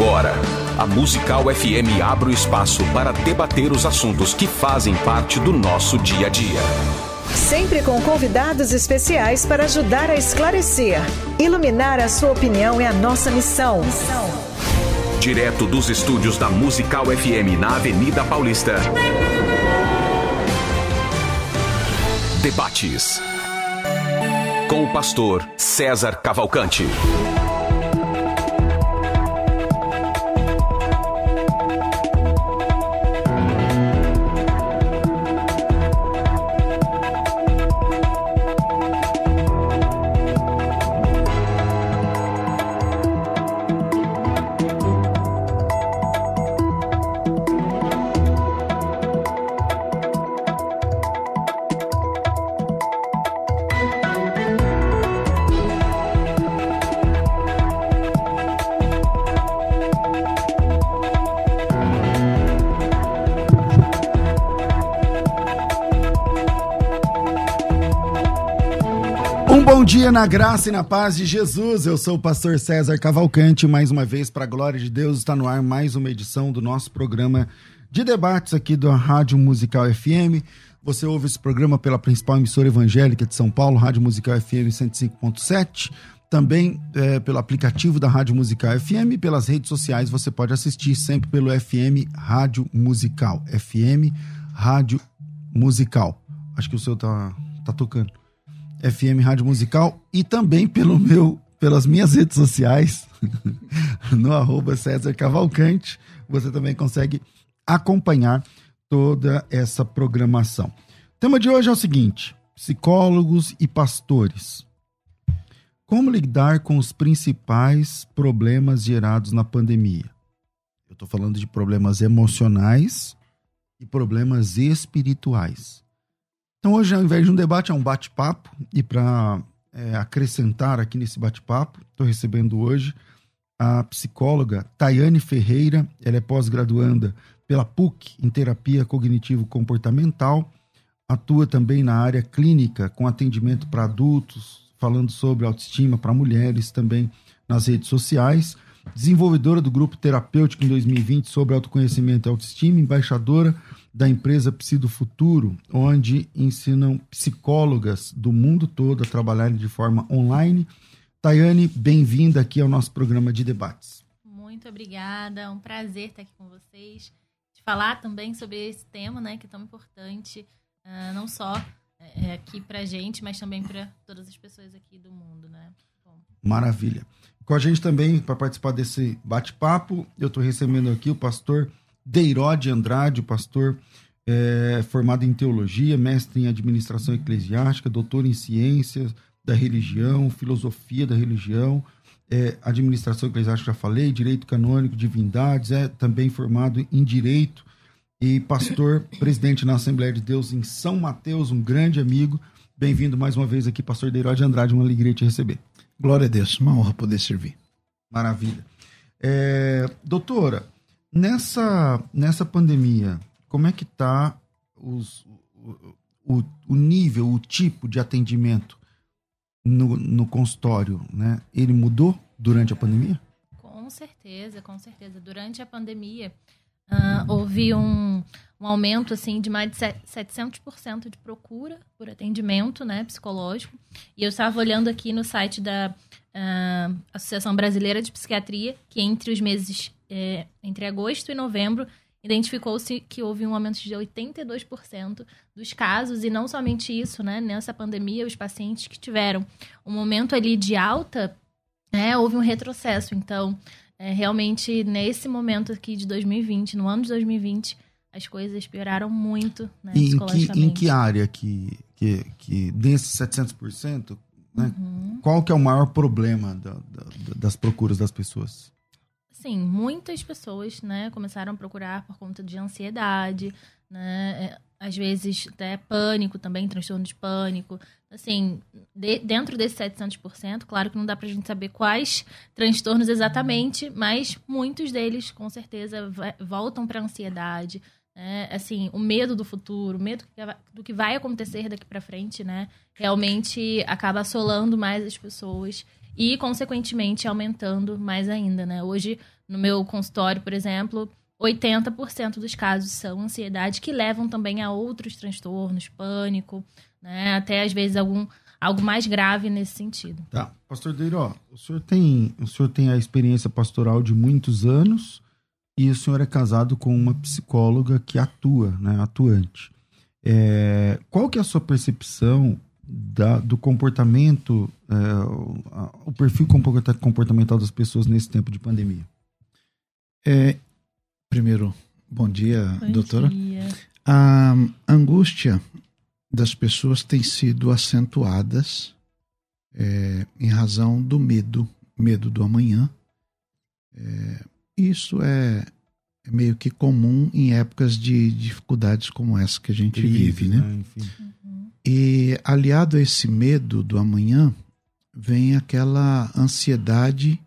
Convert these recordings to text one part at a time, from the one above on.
Agora, a Musical FM abre o espaço para debater os assuntos que fazem parte do nosso dia a dia. Sempre com convidados especiais para ajudar a esclarecer. Iluminar a sua opinião é a nossa missão. Direto dos estúdios da Musical FM na Avenida Paulista. Debates. Com o pastor César Cavalcante. Dia na graça e na paz de Jesus. Eu sou o pastor César Cavalcante. Mais uma vez, para a glória de Deus, está no ar mais uma edição do nosso programa de debates aqui da Rádio Musical FM. Você ouve esse programa pela principal emissora evangélica de São Paulo, Rádio Musical FM 105.7. Também é, pelo aplicativo da Rádio Musical FM pelas redes sociais você pode assistir sempre pelo FM Rádio Musical. FM Rádio Musical. Acho que o seu tá, tá tocando. FM Rádio Musical e também pelo meu, pelas minhas redes sociais, no arroba César Cavalcante, você também consegue acompanhar toda essa programação. O tema de hoje é o seguinte: psicólogos e pastores. Como lidar com os principais problemas gerados na pandemia? Eu estou falando de problemas emocionais e problemas espirituais. Então, hoje, ao invés de um debate, é um bate-papo. E para é, acrescentar aqui nesse bate-papo, estou recebendo hoje a psicóloga Tayane Ferreira. Ela é pós-graduanda pela PUC em terapia cognitivo-comportamental. Atua também na área clínica, com atendimento para adultos, falando sobre autoestima para mulheres, também nas redes sociais. Desenvolvedora do grupo terapêutico em 2020 sobre autoconhecimento e autoestima, embaixadora da empresa Psi Futuro, onde ensinam psicólogas do mundo todo a trabalharem de forma online. Tayane, bem-vinda aqui ao nosso programa de debates. Muito obrigada, é um prazer estar aqui com vocês, de falar também sobre esse tema, né, que é tão importante, uh, não só é, aqui para gente, mas também para todas as pessoas aqui do mundo, né? Bom. Maravilha. Com a gente também, para participar desse bate-papo, eu estou recebendo aqui o pastor Deirode Andrade, pastor é, formado em teologia, mestre em administração eclesiástica, doutor em ciências da religião, filosofia da religião, é, administração eclesiástica, já falei, direito canônico, divindades, é também formado em direito e pastor, presidente na Assembleia de Deus em São Mateus, um grande amigo. Bem-vindo mais uma vez aqui, pastor Deirode Andrade, uma alegria te receber. Glória a Deus, uma honra poder servir. Maravilha. É, doutora, Nessa, nessa pandemia, como é que está os, o, o nível, o tipo de atendimento no, no consultório? Né? Ele mudou durante a pandemia? Com certeza, com certeza. Durante a pandemia, uh, houve um, um aumento assim de mais de 700% de procura por atendimento né, psicológico. E eu estava olhando aqui no site da uh, Associação Brasileira de Psiquiatria, que entre os meses é, entre agosto e novembro, identificou-se que houve um aumento de 82% dos casos, e não somente isso, né? Nessa pandemia, os pacientes que tiveram um momento ali de alta, né, houve um retrocesso. Então, é, realmente, nesse momento aqui de 2020, no ano de 2020, as coisas pioraram muito, né, e em que, em que área que, que, que desses 700%, né, uhum. qual que é o maior problema da, da, das procuras das pessoas? Sim, muitas pessoas, né, começaram a procurar por conta de ansiedade, né, é, às vezes até pânico também, transtorno de pânico. Assim, de, dentro desse 700%, claro que não dá pra gente saber quais transtornos exatamente, mas muitos deles, com certeza, voltam para ansiedade, né, assim, o medo do futuro, o medo do que vai acontecer daqui para frente, né, realmente acaba assolando mais as pessoas e, consequentemente, aumentando mais ainda, né? Hoje, no meu consultório, por exemplo, 80% dos casos são ansiedade que levam também a outros transtornos, pânico, né? Até às vezes algum algo mais grave nesse sentido. Tá. Pastor Deiro, o senhor tem, o senhor tem a experiência pastoral de muitos anos e o senhor é casado com uma psicóloga que atua, né, atuante. É, qual que é a sua percepção da, do comportamento, é, o perfil comportamental das pessoas nesse tempo de pandemia? É, primeiro, bom dia, Bom doutora. dia. A angústia das pessoas tem sido acentuadas é, em razão do medo, medo do amanhã. É, isso é, é meio que comum em épocas de dificuldades como essa que a gente vive, né? Enfim. E aliado a esse medo do amanhã, vem aquela ansiedade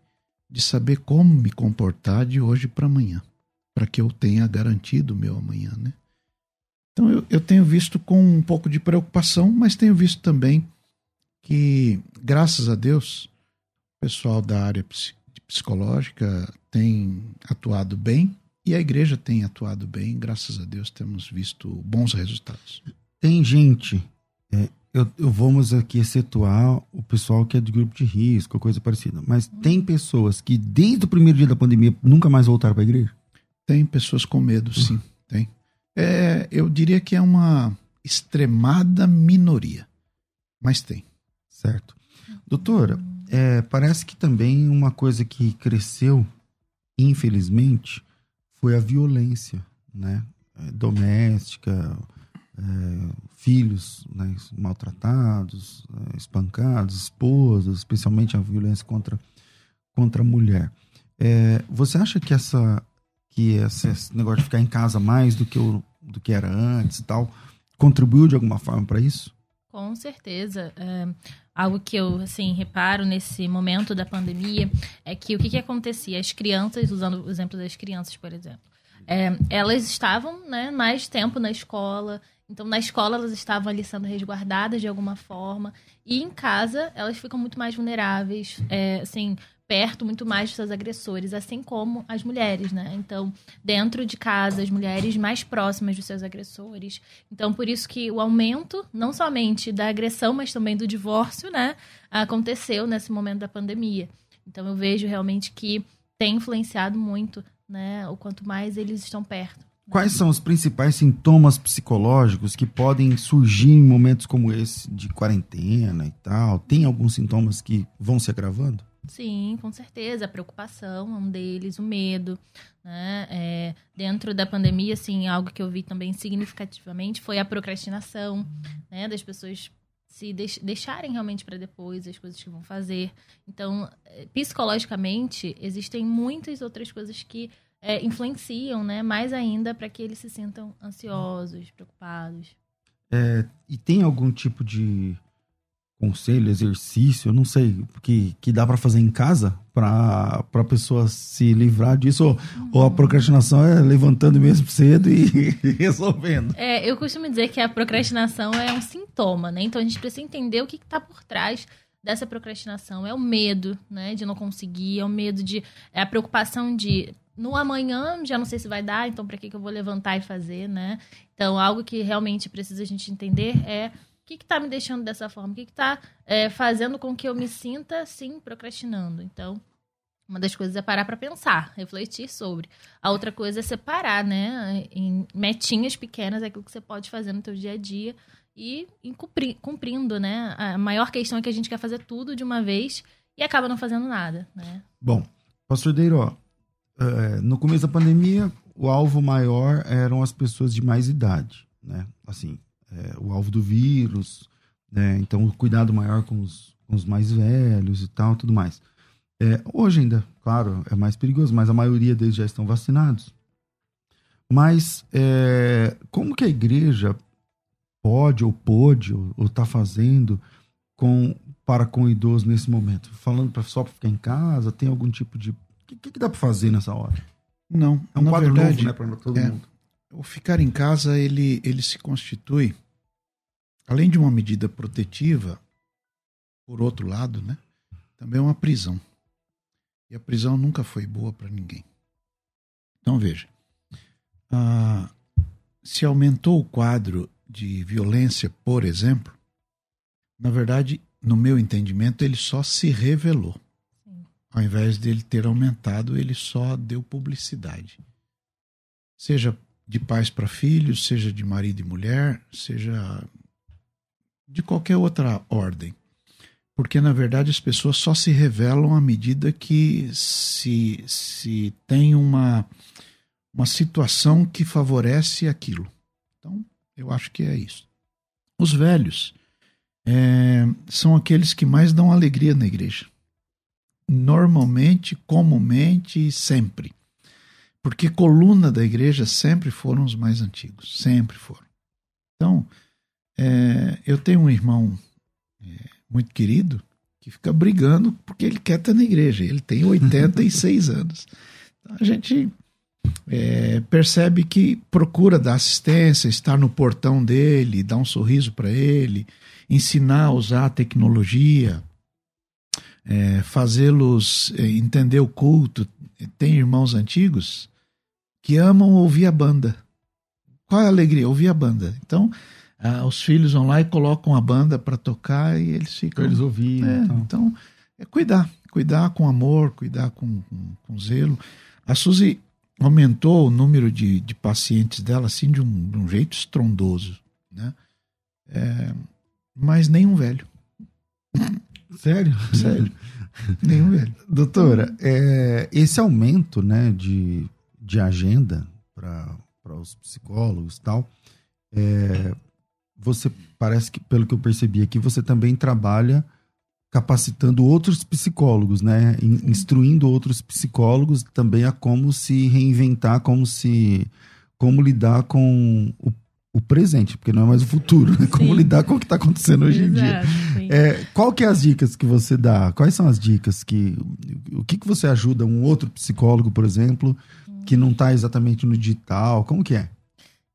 de saber como me comportar de hoje para amanhã, para que eu tenha garantido o meu amanhã, né? Então eu, eu tenho visto com um pouco de preocupação, mas tenho visto também que, graças a Deus, o pessoal da área psi- psicológica tem atuado bem e a igreja tem atuado bem. Graças a Deus temos visto bons resultados. Tem gente, é, eu, eu vamos aqui excetuar o pessoal que é de grupo de risco, coisa parecida, mas tem pessoas que desde o primeiro dia da pandemia nunca mais voltaram para a igreja? Tem pessoas com medo, sim, tem. É, eu diria que é uma extremada minoria, mas tem. Certo. Doutora, é, parece que também uma coisa que cresceu, infelizmente, foi a violência, né? É, doméstica, é, filhos né, maltratados, é, espancados, esposas, especialmente a violência contra, contra a mulher. É, você acha que essa que esse, negócio de ficar em casa mais do que, o, do que era antes e tal contribuiu de alguma forma para isso? Com certeza. É, algo que eu, assim, reparo nesse momento da pandemia é que o que, que acontecia? As crianças, usando o exemplo das crianças, por exemplo, é, elas estavam né, mais tempo na escola, então na escola elas estavam ali sendo resguardadas de alguma forma, e em casa elas ficam muito mais vulneráveis, é, assim, perto muito mais dos seus agressores, assim como as mulheres, né? Então, dentro de casa, as mulheres mais próximas dos seus agressores. Então, por isso que o aumento, não somente da agressão, mas também do divórcio, né, aconteceu nesse momento da pandemia. Então, eu vejo realmente que tem influenciado muito, né, o quanto mais eles estão perto. Quais são os principais sintomas psicológicos que podem surgir em momentos como esse de quarentena e tal? Tem alguns sintomas que vão se agravando? Sim, com certeza. A preocupação é um deles, o medo. Né? É, dentro da pandemia, assim, algo que eu vi também significativamente foi a procrastinação, né? Das pessoas se deix deixarem realmente para depois as coisas que vão fazer. Então, eh, psicologicamente, existem muitas outras coisas que é, influenciam, né? Mais ainda para que eles se sintam ansiosos, preocupados. É, e tem algum tipo de conselho, exercício, não sei, que, que dá para fazer em casa para a pessoa se livrar disso? Ou, ou a procrastinação é levantando mesmo cedo e resolvendo? É, eu costumo dizer que a procrastinação é um sintoma, né? Então a gente precisa entender o que está por trás dessa procrastinação. É o medo, né, de não conseguir, é o medo de. É a preocupação de. No amanhã, já não sei se vai dar, então para que, que eu vou levantar e fazer, né? Então, algo que realmente precisa a gente entender é que está me deixando dessa forma, o que está fazendo com que eu me sinta, sim, procrastinando. Então, uma das coisas é parar para pensar, refletir sobre. A outra coisa é separar, né, em metinhas pequenas aquilo que você pode fazer no seu dia a dia e cumpri- cumprindo, né? A maior questão é que a gente quer fazer tudo de uma vez e acaba não fazendo nada, né? Bom, Pastor Deiro, ó, é, no começo da pandemia, o alvo maior eram as pessoas de mais idade, né? Assim, é, o alvo do vírus, né? Então, o cuidado maior com os, com os mais velhos e tal, tudo mais. É, hoje ainda, claro, é mais perigoso, mas a maioria deles já estão vacinados. Mas é, como que a igreja pode ou pôde ou está fazendo com para com o idoso nesse momento? Falando pra, só para ficar em casa, tem algum tipo de... O que, que, dá para fazer nessa hora? Não, É um quadro verdade, novo, né, para todo é. mundo. O ficar em casa ele, ele se constitui, além de uma medida protetiva, por outro lado, né, também é uma prisão. E a prisão nunca foi boa para ninguém. Então veja, ah, se aumentou o quadro de violência, por exemplo, na verdade, no meu entendimento, ele só se revelou. Ao invés dele ter aumentado, ele só deu publicidade. Seja de pais para filhos, seja de marido e mulher, seja de qualquer outra ordem. Porque, na verdade, as pessoas só se revelam à medida que se, se tem uma, uma situação que favorece aquilo. Então, eu acho que é isso. Os velhos é, são aqueles que mais dão alegria na igreja. Normalmente, comumente e sempre. Porque coluna da igreja sempre foram os mais antigos. Sempre foram. Então, é, eu tenho um irmão é, muito querido que fica brigando porque ele quer estar na igreja. Ele tem 86 anos. Então, a gente é, percebe que procura dar assistência, estar no portão dele, dar um sorriso para ele, ensinar a usar a tecnologia, é, fazê-los é, entender o culto. Tem irmãos antigos que amam ouvir a banda. Qual é a alegria? Ouvir a banda. Então, ah, os filhos vão lá e colocam a banda para tocar e eles ficam. Para eles ouvirem. É, então. então, é cuidar. Cuidar com amor, cuidar com, com, com zelo. A Suzy aumentou o número de, de pacientes dela assim de um, de um jeito estrondoso, né? É, mas nenhum velho. Sério? Sério. nenhum velho. Doutora, é, esse aumento né, de, de agenda para os psicólogos e tal, é, você parece que, pelo que eu percebi aqui, você também trabalha capacitando outros psicólogos, né? Instruindo outros psicólogos também a como se reinventar, como se como lidar com o, o presente, porque não é mais o futuro, né? Como lidar com o que está acontecendo hoje Exato, em dia. É, qual que é as dicas que você dá? Quais são as dicas que o que que você ajuda um outro psicólogo, por exemplo, que não está exatamente no digital? Como que é?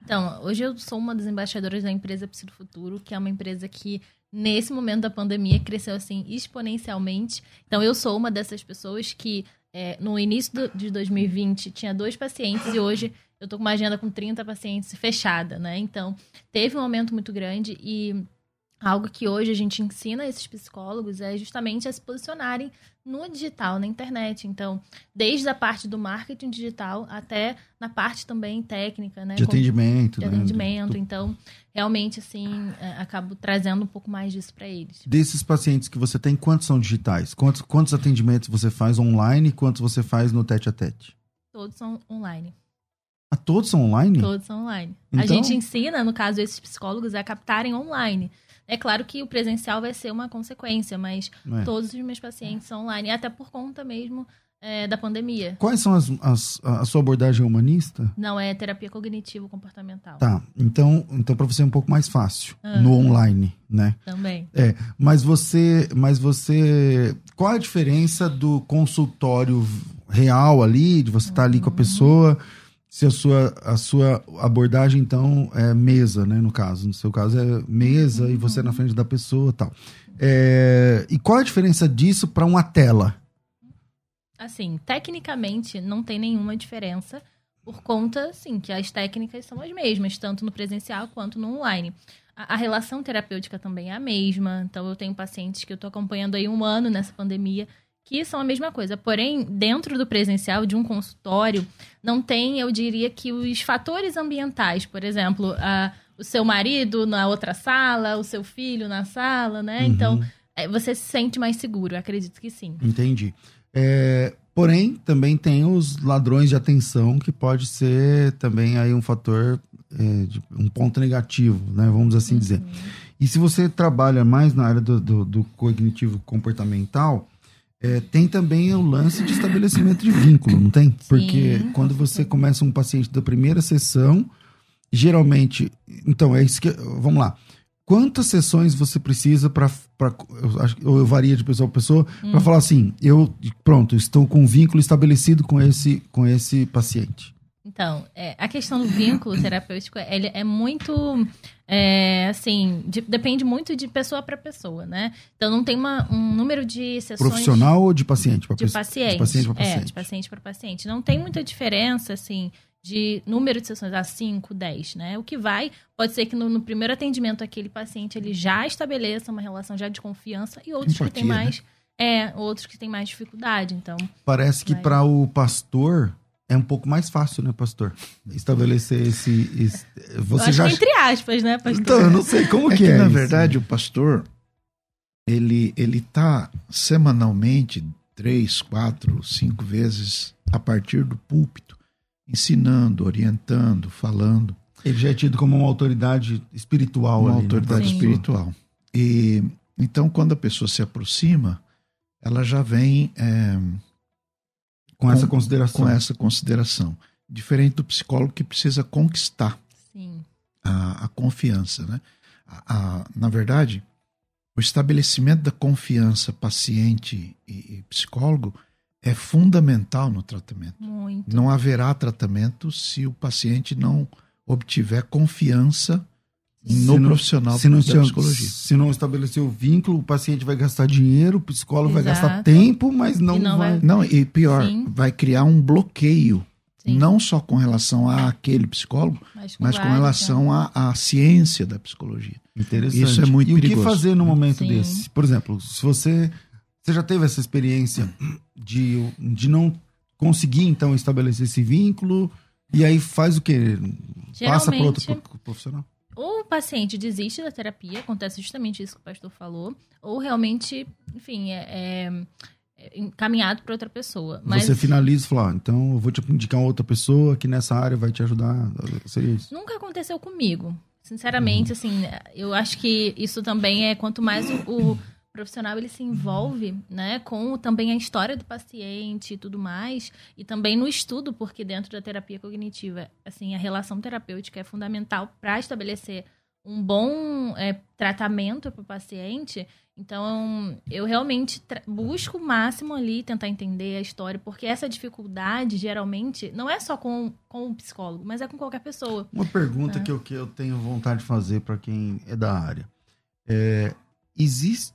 Então, hoje eu sou uma das embaixadoras da empresa Psi do Futuro, que é uma empresa que nesse momento da pandemia cresceu assim exponencialmente. Então eu sou uma dessas pessoas que é, no início do, de 2020 tinha dois pacientes e hoje eu tô com uma agenda com 30 pacientes fechada, né? Então teve um aumento muito grande e algo que hoje a gente ensina esses psicólogos é justamente a se posicionarem no digital, na internet. Então, desde a parte do marketing digital até na parte também técnica, né? De atendimento. De né? atendimento. Do... Então, realmente, assim, é, acabo trazendo um pouco mais disso para eles. Desses pacientes que você tem, quantos são digitais? Quantos, quantos atendimentos você faz online e quantos você faz no tete a tete? Todos são online. Ah, todos são online? Todos são online. Então... A gente ensina, no caso, esses psicólogos a captarem online. É claro que o presencial vai ser uma consequência, mas é. todos os meus pacientes são online, até por conta mesmo é, da pandemia. Quais são as, as, a sua abordagem humanista? Não, é terapia cognitivo-comportamental. Tá, então, então para você é um pouco mais fácil uhum. no online, né? Também. É, mas você, mas você, qual a diferença do consultório real ali, de você estar tá ali com a uhum. pessoa se a sua, a sua abordagem, então, é mesa, né? No caso. No seu caso é mesa uhum. e você é na frente da pessoa tal. É, e qual a diferença disso para uma tela? Assim, tecnicamente não tem nenhuma diferença por conta, sim, que as técnicas são as mesmas, tanto no presencial quanto no online. A, a relação terapêutica também é a mesma. Então, eu tenho pacientes que eu estou acompanhando aí um ano nessa pandemia que são a mesma coisa. Porém, dentro do presencial de um consultório, não tem, eu diria que os fatores ambientais, por exemplo, a, o seu marido na outra sala, o seu filho na sala, né? Uhum. Então, é, você se sente mais seguro, acredito que sim. Entendi. É, porém, também tem os ladrões de atenção, que pode ser também aí um fator, é, de, um ponto negativo, né? Vamos assim uhum. dizer. E se você trabalha mais na área do, do, do cognitivo comportamental, é, tem também o lance de estabelecimento de vínculo, não tem? Porque Sim, quando você começa um paciente da primeira sessão, geralmente. Então, é isso que. Vamos lá. Quantas sessões você precisa para. Ou eu varia de pessoa para pessoa, hum. para falar assim: eu, pronto, estou com um vínculo estabelecido com esse, com esse paciente? Então, é, a questão do vínculo terapêutico, ele é muito, é, assim, de- depende muito de pessoa para pessoa, né? Então, não tem uma- um número de sessões... Profissional ou de paciente? De paciente. De paciente para É, paciente. de paciente para paciente. Não tem muita diferença, assim, de número de sessões a 5, 10, né? O que vai, pode ser que no, no primeiro atendimento aquele paciente ele já estabeleça uma relação já de confiança e outros que Empatia, têm mais... É, outros que têm mais dificuldade, então... Parece que Vai. para o pastor é um pouco mais fácil, né, pastor? Estabelecer esse. esse- eu você acho já. que entre aspas, né, pastor? Então, eu não sei como É que, que, é. na isso. verdade, o pastor, ele, ele tá semanalmente, três, quatro, cinco vezes, a partir do púlpito, ensinando, orientando, falando. Ele já é tido como uma autoridade espiritual uma ali, né, autoridade pessoa. espiritual. E então, quando a pessoa se aproxima, ela já vem é, Com essa Com- consideração. com essa consideração. Diferente do psicólogo que precisa conquistar Sim, a, a confiança. Né? A- a- na verdade, o estabelecimento da confiança paciente e, e psicólogo é fundamental no tratamento. muito. Não haverá tratamento se o paciente não obtiver confiança no Se não- profissional Se não, da psicologia. se não estabelecer o vínculo, o paciente vai gastar dinheiro, o psicólogo vai gastar Exato. tempo, mas não, E não vai. vai- Não, e pior, Sim. vai criar um bloqueio, Sim. não só com relação àquele psicólogo, mas mas com relação à, à ciência da psicologia. Interessante. Isso é muito e o perigoso. que fazer no momento Sim. desse? Por exemplo, se você, você já teve essa experiência de, de não conseguir, então, estabelecer esse vínculo, e aí faz o quê? Passa para outro Geralmente- pro- profissional? Ou o paciente desiste da terapia, acontece justamente isso que o pastor falou, ou realmente, enfim, é, é- é encaminhado para outra pessoa. Mas Você finaliza e fala, ah, então eu vou te indicar uma outra pessoa que nessa área vai te ajudar. Seria isso? nunca aconteceu comigo. Sinceramente, assim, eu acho que isso também é quanto mais o, o profissional ele se envolve, né, com também a história do paciente e tudo mais, e também no estudo, porque dentro da terapia cognitiva, assim, a relação terapêutica é fundamental para estabelecer um bom é, tratamento para o paciente. Então, eu realmente busco o máximo ali tentar entender a história, porque essa dificuldade, geralmente, não é só com, com o psicólogo, mas é com qualquer pessoa. Uma pergunta É. que, eu, que eu tenho vontade de fazer para quem é da área. É, existe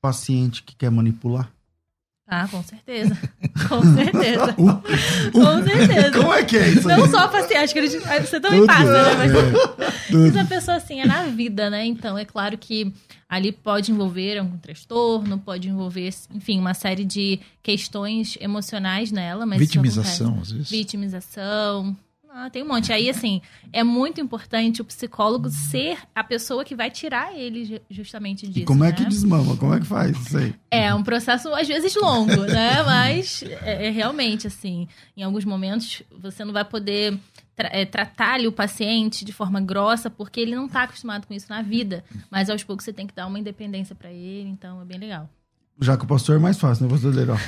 paciente que quer manipular? Ah, com certeza. Com certeza. Com certeza. Como é que é isso? Não aí? só paciente, acho que eles- você também Tudo, passa, né? é, Mas tudo. Isso a pessoa assim é na vida, né? Então é claro que ali pode envolver algum transtorno, pode envolver, enfim, uma série de questões emocionais nela, mas Vitimização, às vezes. vitimização. Ah, tem um monte. Aí, assim, é muito importante o psicólogo ser a pessoa que vai tirar ele ju- justamente disso. E como é que né? desmama? Como é que faz isso aí? É um processo, às vezes, longo, né? Mas é, é realmente assim. Em alguns momentos, você não vai poder tra- é, tratar o paciente de forma grossa, porque ele não está acostumado com isso na vida. Mas aos poucos você tem que dar uma independência para ele, então é bem legal. Já que o pastor é mais fácil, né, pastor Legal?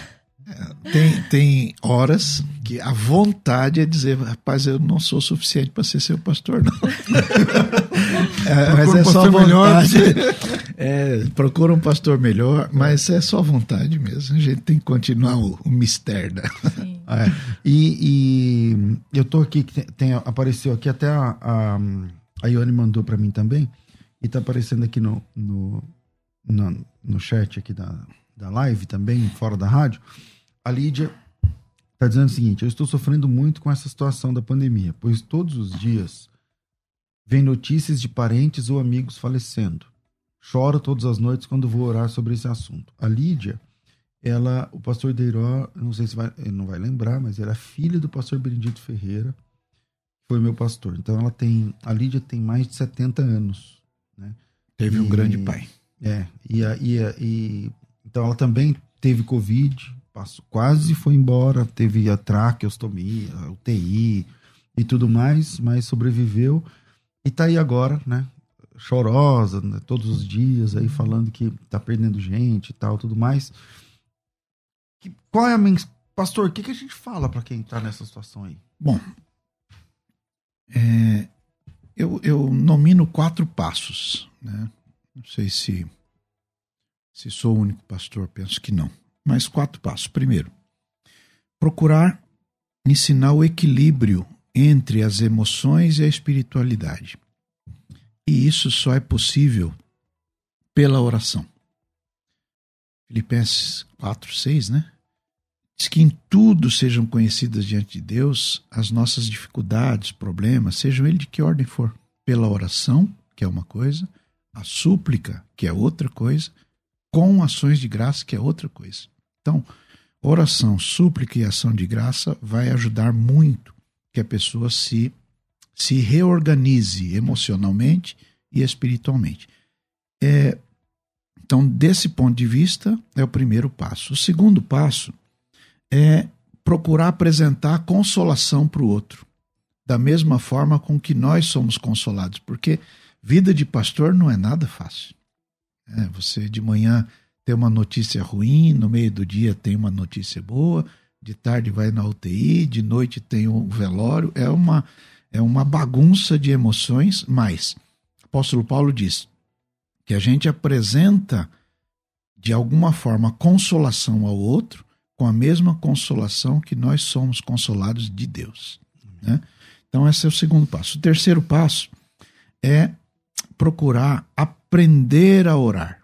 Tem, tem horas que a vontade é dizer, rapaz, eu não sou suficiente para ser seu pastor, não. É, mas Procura um é só vontade. É, procura um pastor melhor, mas é só vontade mesmo. A gente tem que continuar o, o mistério. Né? É. E, e eu tô aqui, que tem, tem- apareceu aqui, até a, a, a Ione mandou para mim também, e tá aparecendo aqui no, no, no, no chat aqui da, da live também, fora da rádio. A Lídia tá dizendo o seguinte: eu estou sofrendo muito com essa situação da pandemia, pois todos os dias vem notícias de parentes ou amigos falecendo. Choro todas as noites quando vou orar sobre esse assunto. A Lídia, ela, o pastor Deiró, não sei se vai, ele não vai lembrar, mas ela é filha do pastor Benedito Ferreira, foi meu pastor. Então ela tem, a Lídia tem mais de 70 anos, né? Teve um E- grande pai. É, e, e, e- então ela também teve Covid, passou, quase foi embora, teve a traqueostomia, UTI e tudo mais, mas sobreviveu e tá aí agora, né? Chorosa, né, todos os dias aí falando que tá perdendo gente e tal, tudo mais. Que- qual é a mens... Pastor, o que, que a gente fala para quem tá nessa situação aí? Bom, é, eu, eu nomino quatro passos. Né? Não sei se, se sou o único pastor, penso que não. Mas quatro passos. Primeiro, procurar ensinar o equilíbrio entre as emoções e a espiritualidade. E isso só é possível pela oração. Filipenses 4, 6, né? Diz que em tudo sejam conhecidas diante de Deus as nossas dificuldades, problemas, sejam eles de que ordem for. Pela oração, que é uma coisa, a súplica, que é outra coisa, com ações de graça, que é outra coisa. Então, oração, súplica e ação de graça vai ajudar muito que a pessoa se, se reorganize emocionalmente e espiritualmente. É, então, desse ponto de vista, é o primeiro passo. O segundo passo é procurar apresentar consolação para o outro, da mesma forma com que nós somos consolados, porque vida de pastor não é nada fácil. É, você de manhã tem uma notícia ruim, no meio do dia tem uma notícia boa, de tarde vai na UTI, de noite tem um velório, é uma, é uma bagunça de emoções, mas o apóstolo Paulo diz que a gente apresenta de alguma forma consolação ao outro com a mesma consolação que nós somos consolados de Deus. Né? Então, esse é o segundo passo. O terceiro passo é procurar aprender a orar.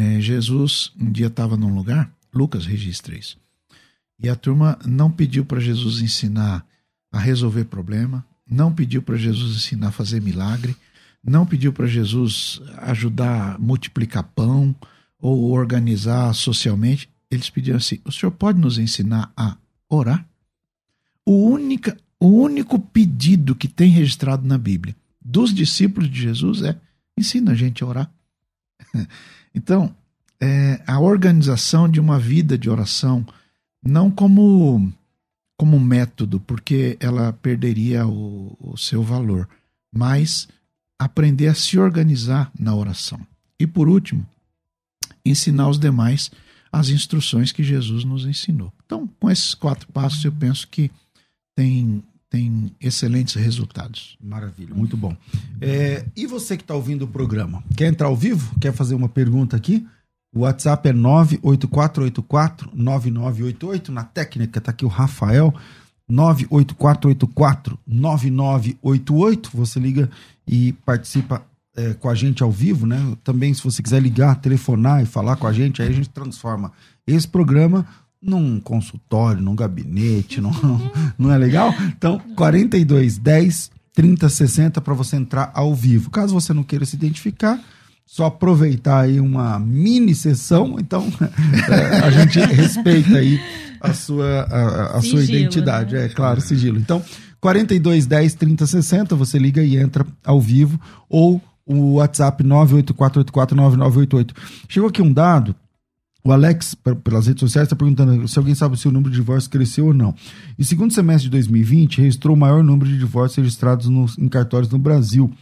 É, Jesus um dia estava num lugar, Lucas registra isso, e a turma não pediu para Jesus ensinar a resolver problema, não pediu para Jesus ensinar a fazer milagre, não pediu para Jesus ajudar a multiplicar pão ou organizar socialmente. Eles pediram assim: o senhor pode nos ensinar a orar? O, única, o único pedido que tem registrado na Bíblia dos discípulos de Jesus é: ensina a gente a orar. Então, é, a organização de uma vida de oração, não como, como método, porque ela perderia o, o seu valor, mas aprender a se organizar na oração. E por último, ensinar os demais as instruções que Jesus nos ensinou. Então, com esses quatro passos, eu penso que tem tem excelentes resultados. Maravilha, muito bom. É, e você que está ouvindo o programa, quer entrar ao vivo? Quer fazer uma pergunta aqui? O WhatsApp é 98484-9988. Na técnica está aqui o Rafael. 98484-9988. Você liga e participa é, com a gente ao vivo, né? Também, se você quiser ligar, telefonar e falar com a gente, aí a gente transforma esse programa num consultório, num gabinete, não, não é legal? Então, 42 10 30 60 para você entrar ao vivo. Caso você não queira se identificar, só aproveitar aí uma mini sessão, então é, a gente respeita aí a sua, a, a sua identidade, né? é claro, sigilo. Então, 42 10 30 60, você liga e entra ao vivo, ou o WhatsApp 984849988. Chegou aqui um dado o Alex, pelas redes sociais, está perguntando se alguém sabe se o número de divórcios cresceu ou não. E segundo semestre de 2020, registrou o maior número de divórcios registrados no, em cartórios no Brasil.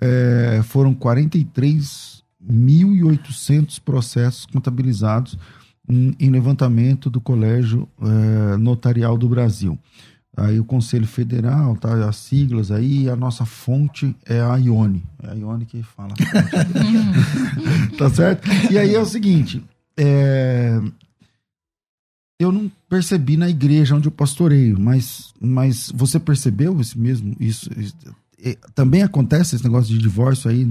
É, foram 43.800 processos contabilizados em, em, levantamento do Colégio é, Notarial do Brasil. Aí o Conselho Federal, tá, as siglas aí, a nossa fonte é a Ione. É a Ione que fala. tá certo? E aí é o seguinte, é, eu não percebi na igreja onde eu pastoreio, mas, mas você percebeu esse mesmo isso? Também acontece esse negócio de divórcio aí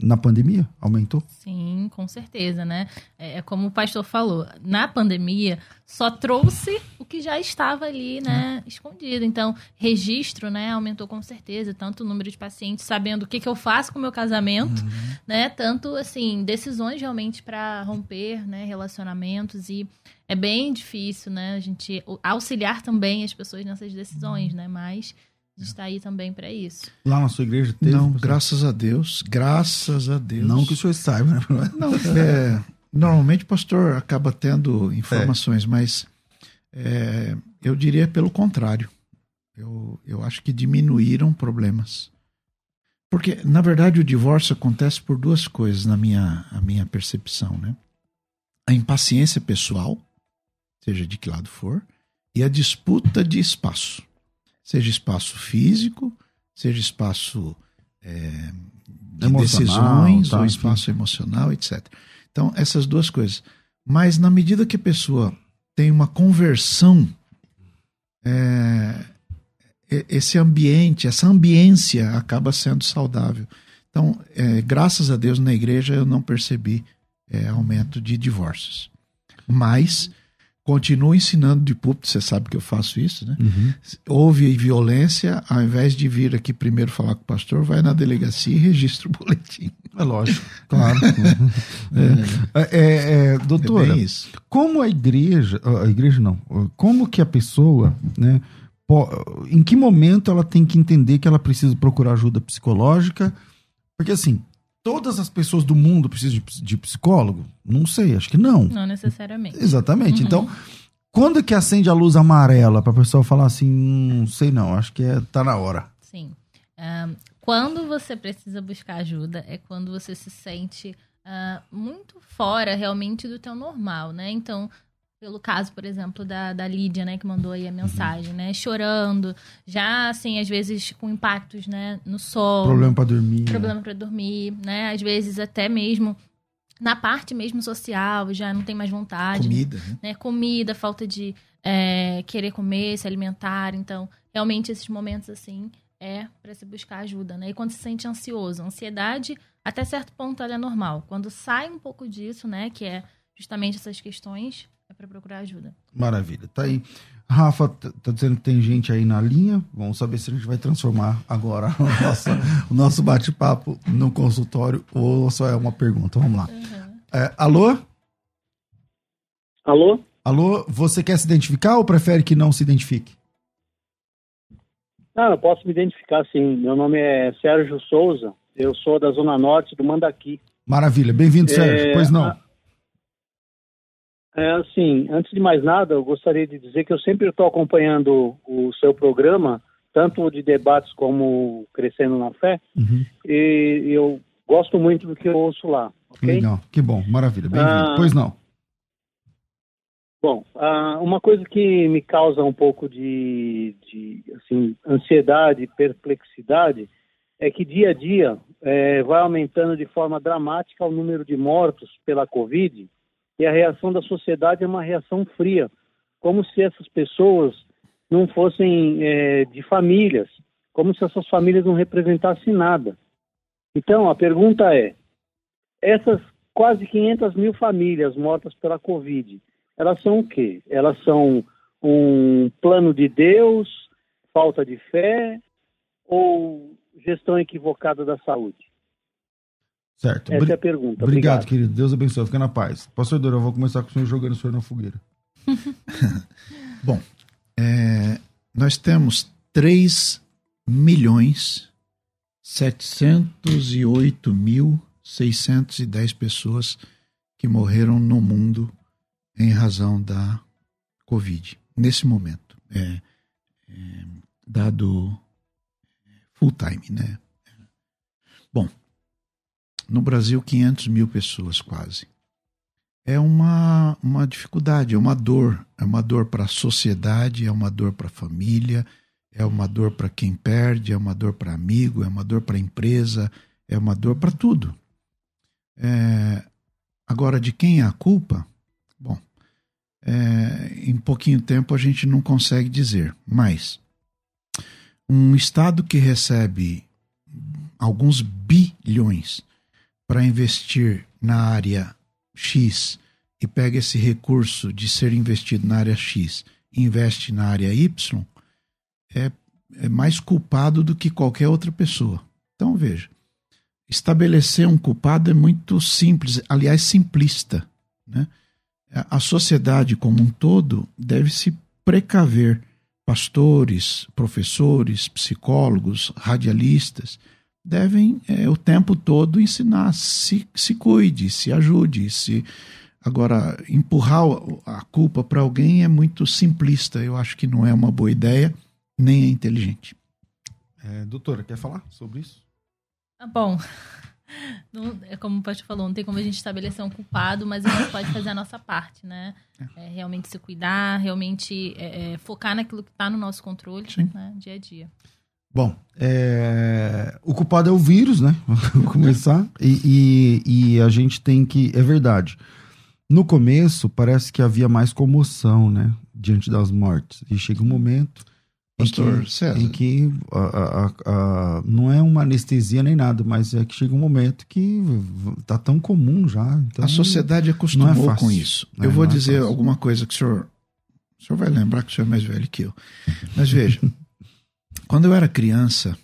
na pandemia? Aumentou? Sim, com certeza, né? É, é como o pastor falou, na pandemia só trouxe o que já estava ali, né, é. escondido. Então, registro, né, aumentou com certeza, tanto o número de pacientes sabendo o que, que eu faço com o meu casamento, uhum. né, tanto, assim, decisões realmente para romper, né, relacionamentos e é bem difícil, né, a gente auxiliar também as pessoas nessas decisões, uhum. né, mas a gente está aí também para isso. Lá na sua igreja teve? Não, graças a Deus. Graças a Deus. Não que o senhor saiba, né? Não, é, normalmente o pastor acaba tendo informações, é. mas é, eu diria pelo contrário. Eu, eu acho que diminuíram problemas. Porque, na verdade, o divórcio acontece por duas coisas, na minha, a minha percepção. Né? A impaciência pessoal, seja de que lado for, e a disputa de espaço seja espaço físico, seja espaço é, de decisões, tá, ou espaço emocional, etc. Então, essas duas coisas. Mas na medida que a pessoa tem uma conversão é, esse ambiente, essa ambiência acaba sendo saudável. Então, é, graças a Deus, na igreja eu não percebi é, aumento de divórcios. Mas continuo ensinando de púlpito, você sabe que eu faço isso, né? Uhum. Houve violência, ao invés de vir aqui primeiro falar com o pastor, vai na delegacia e registra o boletim. É lógico, claro. é, é, é, doutora, é como a igreja, a igreja não, como que a pessoa, né, em que momento ela tem que entender que ela precisa procurar ajuda psicológica? Porque assim, todas as pessoas do mundo precisam de, de psicólogo? Não sei, acho que não. Não necessariamente. Exatamente. Uhum. Então, quando que acende a luz amarela para a pessoa falar assim, hum, não sei não, acho que é, tá na hora. Sim. Um, quando você precisa buscar ajuda é quando você se sente uh, muito fora realmente do teu normal, né? Então, pelo caso, por exemplo, da, da Lídia, né, que mandou aí a mensagem, uhum. né, chorando, já, assim, às vezes com impactos, né, no sono. Problema para dormir. Né? Problema para dormir, né, às vezes até mesmo na parte mesmo social, já não tem mais vontade. Comida, né? né? Comida, falta de é, querer comer, se alimentar. Então, realmente, esses momentos, assim, é para se buscar ajuda, né? E quando se sente ansioso, ansiedade, até certo ponto, ela é normal. Quando sai um pouco disso, né, que é justamente essas questões, é para procurar ajuda. Maravilha. Tá aí. Rafa tá dizendo que tem gente aí na linha. Vamos saber se a gente vai transformar agora o nosso, o nosso bate-papo no consultório ou só é uma pergunta. Vamos lá. Uhum. É, alô? Alô? Alô, você quer se identificar ou prefere que não se identifique? Não, eu posso me identificar sim. Meu nome é Sérgio Souza. Eu sou da Zona Norte do Mandaqui. Maravilha. Bem-vindo, Sérgio. É, pois não. A... É, assim, antes de mais nada, eu gostaria de dizer que eu sempre estou acompanhando o seu programa, tanto de debates como Crescendo na Fé, uhum. e eu gosto muito do que eu ouço lá. Okay? Legal, que bom, maravilha, bem-vindo. Ah, pois não. Bom, ah, uma coisa que me causa um pouco de, de assim, ansiedade perplexidade é que dia a dia é, vai aumentando de forma dramática o número de mortos pela Covid e a reação da sociedade é uma reação fria, como se essas pessoas não fossem é, de famílias, como se essas famílias não representassem nada. Então, a pergunta é: essas quase 500 mil famílias mortas pela Covid, elas são o quê? Elas são um plano de Deus, falta de fé ou gestão equivocada da saúde? Certo. Essa é a pergunta. Obrigado, Obrigado, querido. Deus abençoe. Fica na paz. Pastor Dora, eu vou começar com o senhor jogando o senhor na fogueira. Bom, é, nós temos 3 milhões 708 mil 610 pessoas que morreram no mundo em razão da Covid, nesse momento. É, é, dado full time, né? Bom, no Brasil, 500 mil pessoas quase. É uma, uma dificuldade, é uma dor. É uma dor para a sociedade, é uma dor para a família, é uma dor para quem perde, é uma dor para amigo, é uma dor para a empresa, é uma dor para tudo. É, agora, de quem é a culpa? Bom, é, em pouquinho tempo a gente não consegue dizer, mas um Estado que recebe alguns bilhões para investir na área X e pega esse recurso de ser investido na área X e investe na área Y, é, é mais culpado do que qualquer outra pessoa. Então, veja, estabelecer um culpado é muito simples, aliás, simplista. Né? A sociedade como um todo deve se precaver. Pastores, professores, psicólogos, radialistas devem é, o tempo todo ensinar, se, se cuide, se ajude, se agora empurrar a culpa para alguém é muito simplista. Eu acho que não é uma boa ideia nem é inteligente. É, doutora, quer falar sobre isso? Ah, bom, não, é como o pastor falou, não tem como a gente estabelecer um culpado, mas a gente pode fazer a nossa parte, né? É, realmente se cuidar, realmente é, é focar naquilo que está no nosso controle, né? dia a dia. Bom, é... o culpado é o vírus, né? Vou começar. E, e, e, a gente tem que. É verdade. No começo, parece que havia mais comoção, né? diante das mortes. E chega um momento em Pastor que, César. em que a- a- a- não é uma anestesia nem nada, mas é que chega um momento que tá tão comum já. Então, A sociedade não acostumou é com isso. É, eu vou é dizer fácil. alguma coisa que o senhor. O senhor vai lembrar que o senhor é mais velho que eu. Mas veja, quando eu era criança,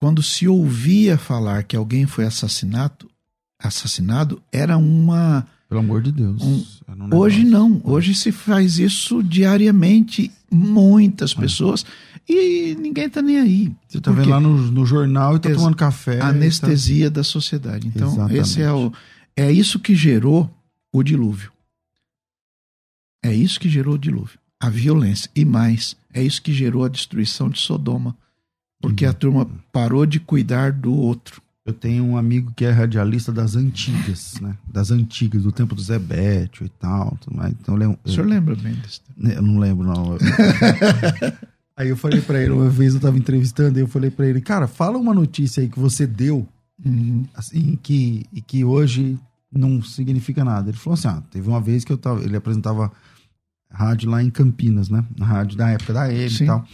quando se ouvia falar que alguém foi assassinado, assassinado, era uma. Pelo amor de Deus. Um- Hoje não. Hoje se faz isso diariamente, muitas pessoas, e ninguém está nem aí. Você tá vendo lá no, no jornal e tá tomando café. a anestesia da sociedade. Então, Exatamente. esse é o é isso que gerou o dilúvio. É isso que gerou o dilúvio, a violência e mais, é isso que gerou a destruição de Sodoma, porque Uhum. a turma parou de cuidar do outro. Eu tenho um amigo que é radialista das antigas, né? Das antigas, do tempo do Zé Bétio e tal. Então, eu, lembro- O senhor lembra bem desse tempo? eu não lembro, não. aí eu falei pra ele, uma vez eu tava entrevistando, e eu falei pra ele, cara, fala uma notícia aí que você deu, Uhum. assim, que, e que hoje não significa nada. Ele falou assim, ah, teve uma vez que eu tava, ele apresentava rádio lá em Campinas, né? Na rádio da época da ele e tal.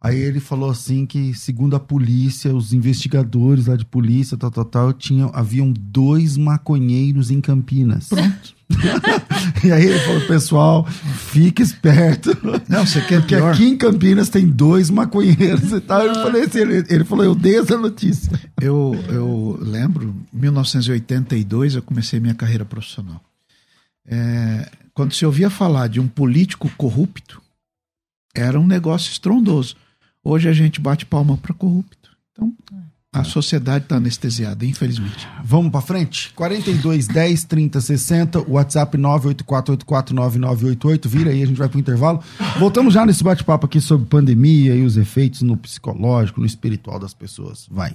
Aí ele falou assim que, segundo a polícia, os investigadores lá de polícia, tal, tal, tal, tinham, haviam dois maconheiros em Campinas. Pronto. E aí ele falou, pessoal, fique esperto. Não, você quer Porque pior? aqui em Campinas tem dois maconheiros e tal. Eu falei assim, ele, ele falou, eu dei essa notícia. Eu, eu lembro, em 1982 eu comecei minha carreira profissional. É, quando se ouvia falar de um político corrupto, era um negócio estrondoso. Hoje a gente bate palma para corrupto. Então, a sociedade está anestesiada, infelizmente. Vamos pra frente? 42 10 30 60, WhatsApp 984849988. Vira aí, a gente vai pro intervalo. Voltamos já nesse bate-papo aqui sobre pandemia e os efeitos no psicológico, no espiritual das pessoas. Vai.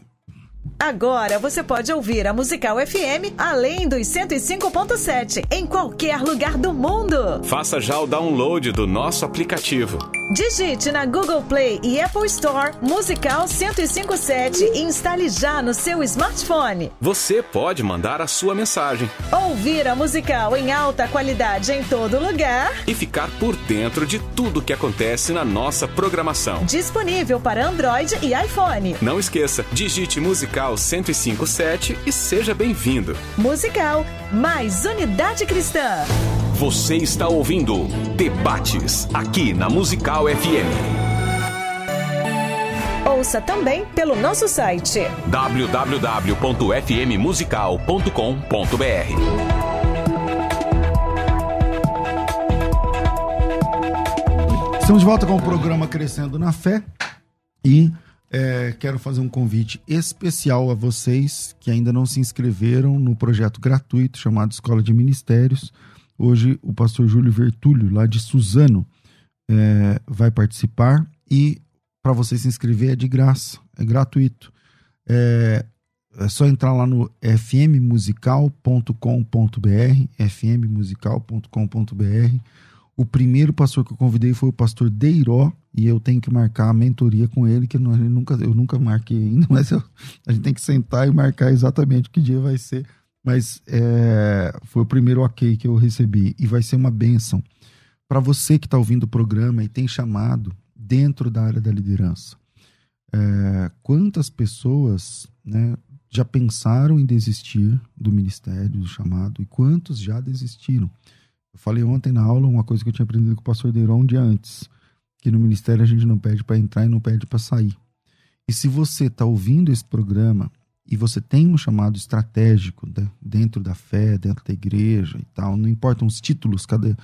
Agora você pode ouvir a Musical FM além dos 105.7 em qualquer lugar do mundo. Faça já o download do nosso aplicativo. Digite na Google Play e Apple Store Musical 1057 e instale já no seu smartphone. Você pode mandar a sua mensagem Ouvir a musical em alta qualidade em todo lugar. e ficar por dentro de tudo que acontece na nossa programação. Disponível para Android e iPhone. Não esqueça, digite Musical 1057 e seja bem-vindo. Musical mais Unidade Cristã. Você está ouvindo Debates aqui na Musical FM. Ouça também pelo nosso site. www.fmmusical.com.br Estamos de volta com o programa Crescendo na Fé e é, quero fazer um convite especial a vocês que ainda não se inscreveram no projeto gratuito chamado Escola de Ministérios. Hoje o pastor Júlio Vertúlio, lá de Suzano, é, vai participar e para você se inscrever é de graça, é gratuito. É, é só entrar lá no fmmusical.com.br, fmmusical.com.br. O primeiro pastor que eu convidei foi o pastor Deiró, e eu tenho que marcar a mentoria com ele, que ele nunca, eu nunca marquei ainda, mas eu- a gente tem que sentar e marcar exatamente que dia vai ser. Mas é, foi o primeiro ok que eu recebi, e vai ser uma bênção. Para você que está ouvindo o programa e tem chamado dentro da área da liderança, é, quantas pessoas né, já pensaram em desistir do ministério, do chamado, e quantos já desistiram? Eu falei ontem na aula uma coisa que eu tinha aprendido com o pastor Deirão um dia antes, que no ministério a gente não pede para entrar e não pede para sair. E se você está ouvindo esse programa e você tem um chamado estratégico né, dentro da fé, dentro da igreja e tal, não importam os títulos, cada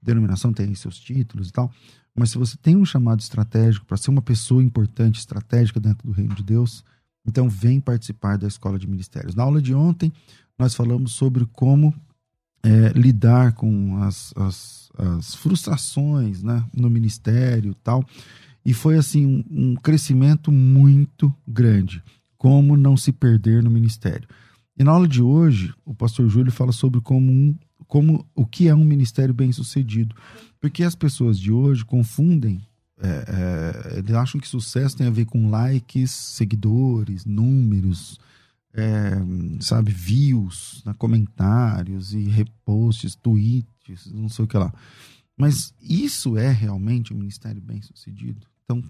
denominação tem seus títulos e tal, mas se você tem um chamado estratégico para ser uma pessoa importante, estratégica dentro do reino de Deus, então vem participar da escola de ministérios. Na aula de ontem, nós falamos sobre como é, lidar com as, as, as frustrações né, no ministério e tal. E foi assim um, um crescimento muito grande. Como não se perder no ministério. E na aula de hoje, o pastor Júlio fala sobre como, um, como o que é um ministério bem sucedido. Porque as pessoas de hoje confundem, é, é, eles acham que sucesso tem a ver com likes, seguidores, números, é, sabe, views, né, comentários e reposts, tweets, não sei o que lá. Mas isso é realmente um ministério bem sucedido? Então,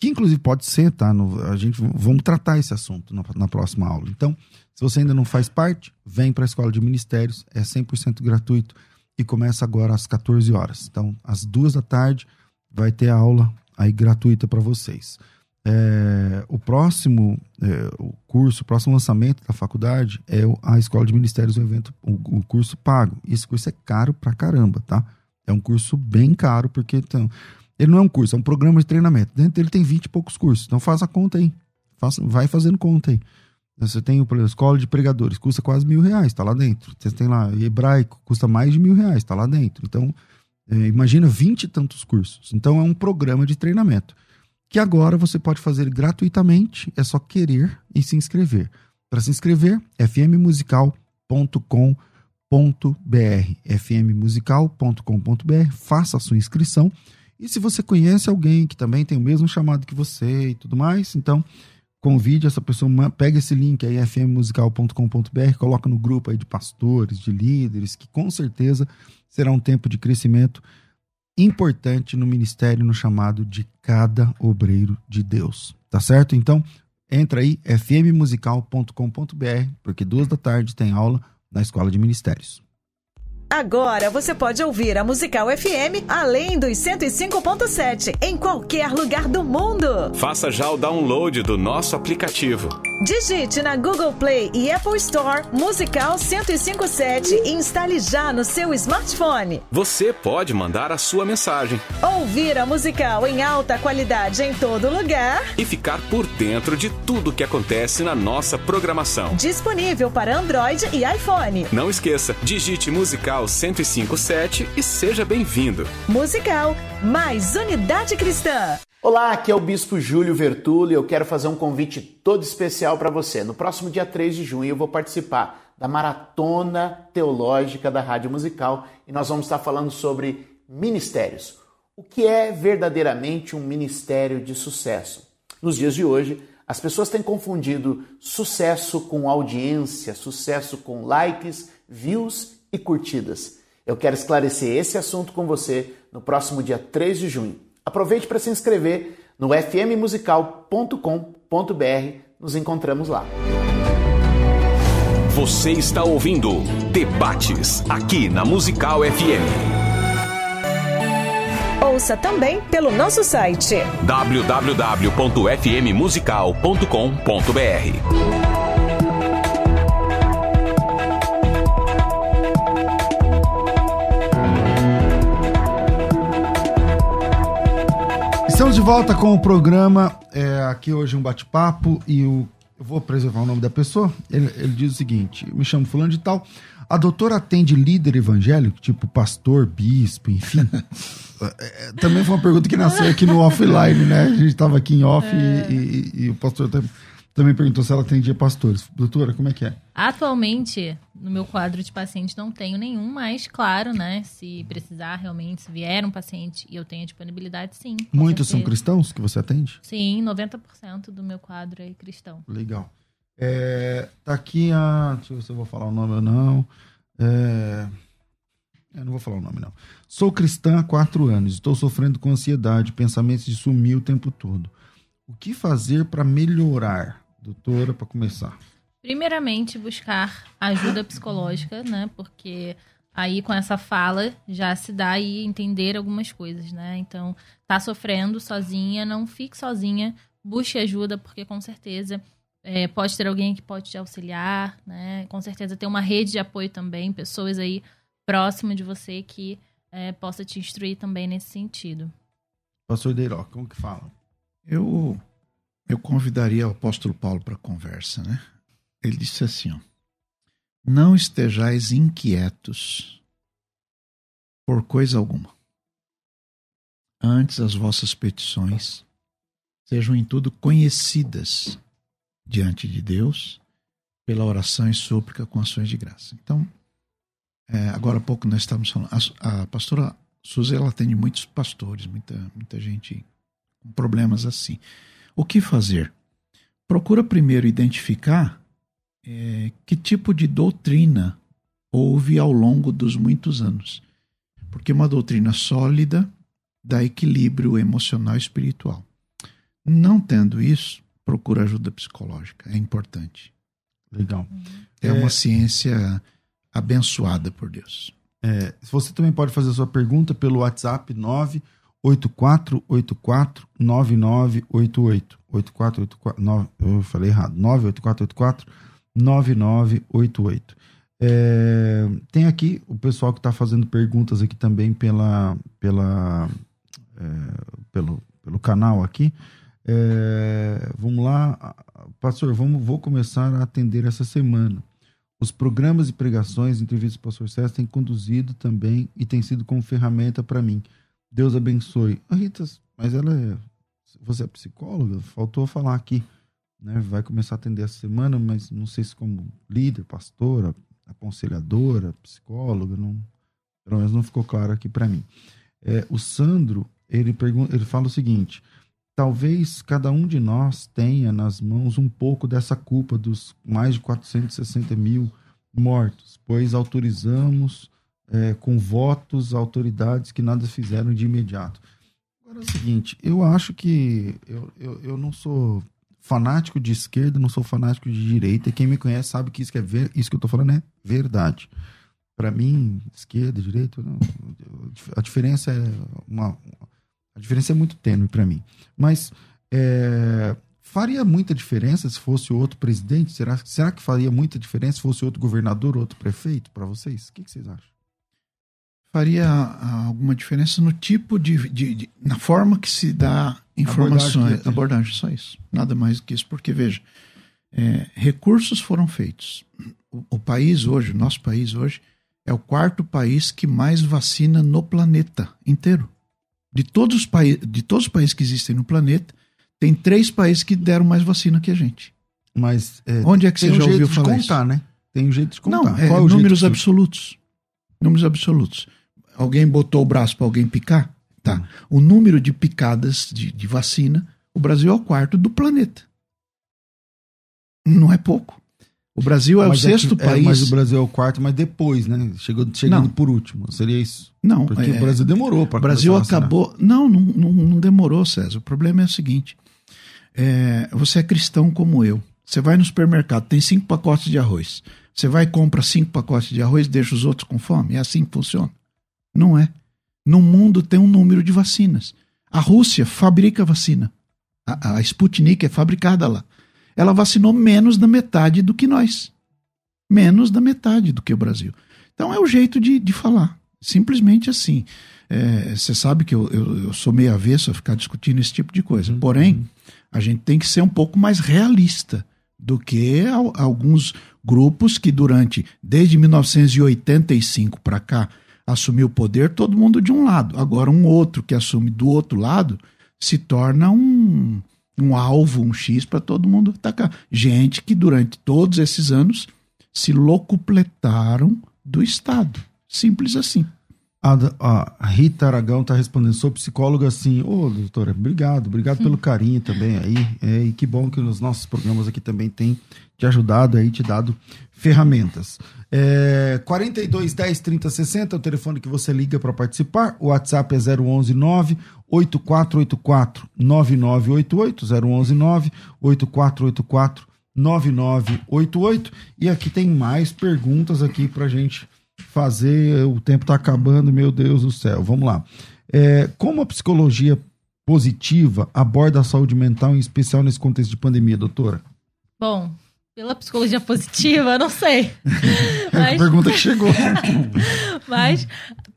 que inclusive pode ser, tá? No, a gente vamos tratar esse assunto na, na, próxima aula. Então, se você ainda não faz parte, vem para a escola de ministérios, é 100% gratuito e começa agora às 14 horas. Então, às duas da tarde vai ter a aula aí gratuita para vocês. É, o próximo é, o curso, o próximo lançamento da faculdade é a Escola de Ministérios, o evento, o, o curso pago. Esse curso é caro pra caramba, tá? É um curso bem caro, porque então, ele não é um curso, é um programa de treinamento. Dentro dele tem 20 e poucos cursos. Então faz a conta aí. Faz, vai fazendo conta aí. Você tem a escola de pregadores, custa quase mil reais, tá lá dentro. Você tem lá hebraico, custa mais de mil reais, tá lá dentro. Então, é, imagina 20 e tantos cursos. Então é um programa de treinamento que agora você pode fazer gratuitamente, é só querer e se inscrever. Para se inscrever, fmmusical.com.br, fmmusical.com.br, faça a sua inscrição. E se você conhece alguém que também tem o mesmo chamado que você e tudo mais, então convide essa pessoa, pega esse link aí, fmmusical.com.br, coloca no grupo aí de pastores, de líderes, que com certeza será um tempo de crescimento importante no ministério, no chamado de cada obreiro de Deus. Tá certo? Então, entra aí, fmmusical.com.br, porque duas da tarde tem aula na Escola de Ministérios. Agora você pode ouvir a Musical FM além dos 105.7 em qualquer lugar do mundo. Faça já o download do nosso aplicativo. Digite na Google Play e Apple Store Musical 1057 e instale já no seu smartphone. Você pode mandar a sua mensagem. Ouvir a musical em alta qualidade em todo lugar. E ficar por dentro de tudo que acontece na nossa programação. Disponível para Android e iPhone. Não esqueça, digite Musical 1057 e seja bem-vindo. Musical, mais unidade cristã. Olá, aqui é o Bispo Júlio Vertulo e eu quero fazer um convite todo especial para você. No próximo dia 3 de junho eu vou participar da Maratona Teológica da Rádio Musical e nós vamos estar falando sobre ministérios. O que é verdadeiramente um ministério de sucesso? Nos dias de hoje, as pessoas têm confundido sucesso com audiência, sucesso com likes, views e curtidas. Eu quero esclarecer esse assunto com você no próximo dia 3 de junho. Aproveite para se inscrever no fmmusical.com.br. Nos encontramos lá. Você está ouvindo Debates aqui na Musical FM. Ouça também pelo nosso site www.fmmusical.com.br. Estamos de volta com o programa. É, aqui hoje um bate-papo e o, eu vou preservar o nome da pessoa. Ele, ele, diz o seguinte: me chamo Fulano de Tal. A doutora atende líder evangélico, tipo pastor, bispo, enfim. É, é, também foi uma pergunta que nasceu aqui no offline, né? A gente estava aqui em off é. e, e, e, o pastor também perguntou se ela atendia pastores. Doutora, como é que é? Atualmente, no meu quadro de paciente, não tenho nenhum, mas claro, né? Se precisar realmente, se vier um paciente e eu tenho a disponibilidade, sim. Muitos certeza. são cristãos que você atende? Sim, 90% do meu quadro é cristão. Legal. É, tá aqui a. Deixa eu ver se eu vou falar o nome ou não. É, eu não vou falar o nome, não. Sou cristã há quatro anos. Estou sofrendo com ansiedade, pensamentos de sumir o tempo todo. O que fazer para melhorar, doutora, para começar? Primeiramente, buscar ajuda psicológica, né? Porque aí com essa fala já se dá aí entender algumas coisas, né? Então, tá sofrendo sozinha, não fique sozinha, busque ajuda, porque com certeza é, pode ter alguém que pode te auxiliar, né? Com certeza tem uma rede de apoio também, pessoas aí próximas de você que é, possa te instruir também nesse sentido. Pastor Deiró, como que fala? Eu, eu convidaria o apóstolo Paulo para conversa, né? Ele disse assim: ó, Não estejais inquietos por coisa alguma. Antes as vossas petições sejam em tudo conhecidas diante de Deus pela oração e súplica com ações de graça. Então, é, agora há pouco nós estamos falando, a, a pastora Suzy ela atende muitos pastores, muita, muita gente com problemas assim. O que fazer? Procura primeiro identificar é, que tipo de doutrina houve ao longo dos muitos anos. Porque uma doutrina sólida dá equilíbrio emocional e espiritual. Não tendo isso, procura ajuda psicológica. É importante. Legal. É, é uma ciência abençoada por Deus. É, você também pode fazer a sua pergunta pelo WhatsApp 98484 9988. 8484 9, eu falei errado. 98484 9988. É, tem aqui o pessoal que está fazendo perguntas aqui também pela, pela, é, pelo, pelo canal aqui. É, vamos lá, pastor, vamos, vou começar a atender essa semana. Os programas e pregações, entrevistas do pastor César têm conduzido também e tem sido como ferramenta para mim. Deus abençoe. Ah, Rita, mas ela é. Você é psicóloga? Faltou falar aqui. Né? Vai começar a atender essa semana, mas não sei se como líder, pastora, aconselhadora, psicóloga, não, pelo menos não ficou claro aqui para mim. É, o Sandro, ele, pergunta, ele fala o seguinte: talvez cada um de nós tenha nas mãos um pouco dessa culpa dos mais de 460 mil mortos, pois autorizamos é, com votos autoridades que nada fizeram de imediato. Agora é o seguinte, eu acho que eu, eu, eu não sou fanático de esquerda, não sou fanático de direita, e quem me conhece sabe que isso, que é ver, isso que eu estou falando é verdade. Para mim, esquerda, direita, não, a diferença é uma, a diferença é muito tênue para mim. Mas é, faria muita diferença se fosse outro presidente? Será, será que faria muita diferença se fosse outro governador, outro prefeito para vocês? O que, que vocês acham? faria ah, alguma diferença no tipo de, de, de na forma que se dá informações, abordagem, abordagem, só isso, nada mais do que isso, porque veja, é, recursos foram feitos. O, o, país hoje, o nosso país hoje, é o quarto país que mais vacina no planeta inteiro. De todos os países, de todos os países que existem no planeta, tem três países que deram mais vacina que a gente. Mas é, onde é que você já ouviu falar de contar, isso? né? Tem um jeito de contar. Não, é, é números absolutos. Números absolutos alguém botou o braço para alguém picar? Tá. Hum. O número de picadas de, de, vacina, o Brasil é o quarto do planeta. Não é pouco. O Brasil é mas o é sexto que, país. É, mas o Brasil é o quarto, mas depois, né? Chegou, chegando não. por último. Seria isso? Não. Porque é, o Brasil demorou para O Brasil acabou. Não, não, não, não, demorou, César. O problema é o seguinte: é, você é cristão como eu. Você vai no supermercado, tem cinco pacotes de arroz. Você vai e compra cinco pacotes de arroz e deixa os outros com fome? É assim que funciona. Não é. No mundo tem um número de vacinas. A Rússia fabrica vacina. A, a Sputnik é fabricada lá. Ela vacinou menos da metade do que nós. Menos da metade do que o Brasil. Então é o jeito de, de falar. Simplesmente assim. É, você é, sabe que eu, eu, eu, sou meio avesso a ficar discutindo esse tipo de coisa. Uhum. Porém, a gente tem que ser um pouco mais realista do que alguns grupos que durante, desde 1985 para cá, assumir o poder, todo mundo de um lado. Agora, um outro que assume do outro lado se torna um, um alvo, um X para todo mundo atacar. Gente que durante todos esses anos se locupletaram do Estado. Simples assim. A, a Rita Aragão está respondendo, sou psicóloga assim. Ô, oh, doutora, obrigado, obrigado pelo carinho também aí. É, e que bom que nos nossos programas aqui também tem te ajudado aí, te dado ferramentas. É, 42 10 30 60 é o telefone que você liga para participar. O WhatsApp é 011 9 8484 9988 011 9 8484 9988 e aqui tem mais perguntas aqui para gente fazer. O tempo está acabando, meu Deus do céu. Vamos lá. É, como a psicologia positiva aborda a saúde mental, em especial nesse contexto de pandemia, doutora? Bom, pela psicologia positiva, não sei. Mas... Pergunta que chegou. Mas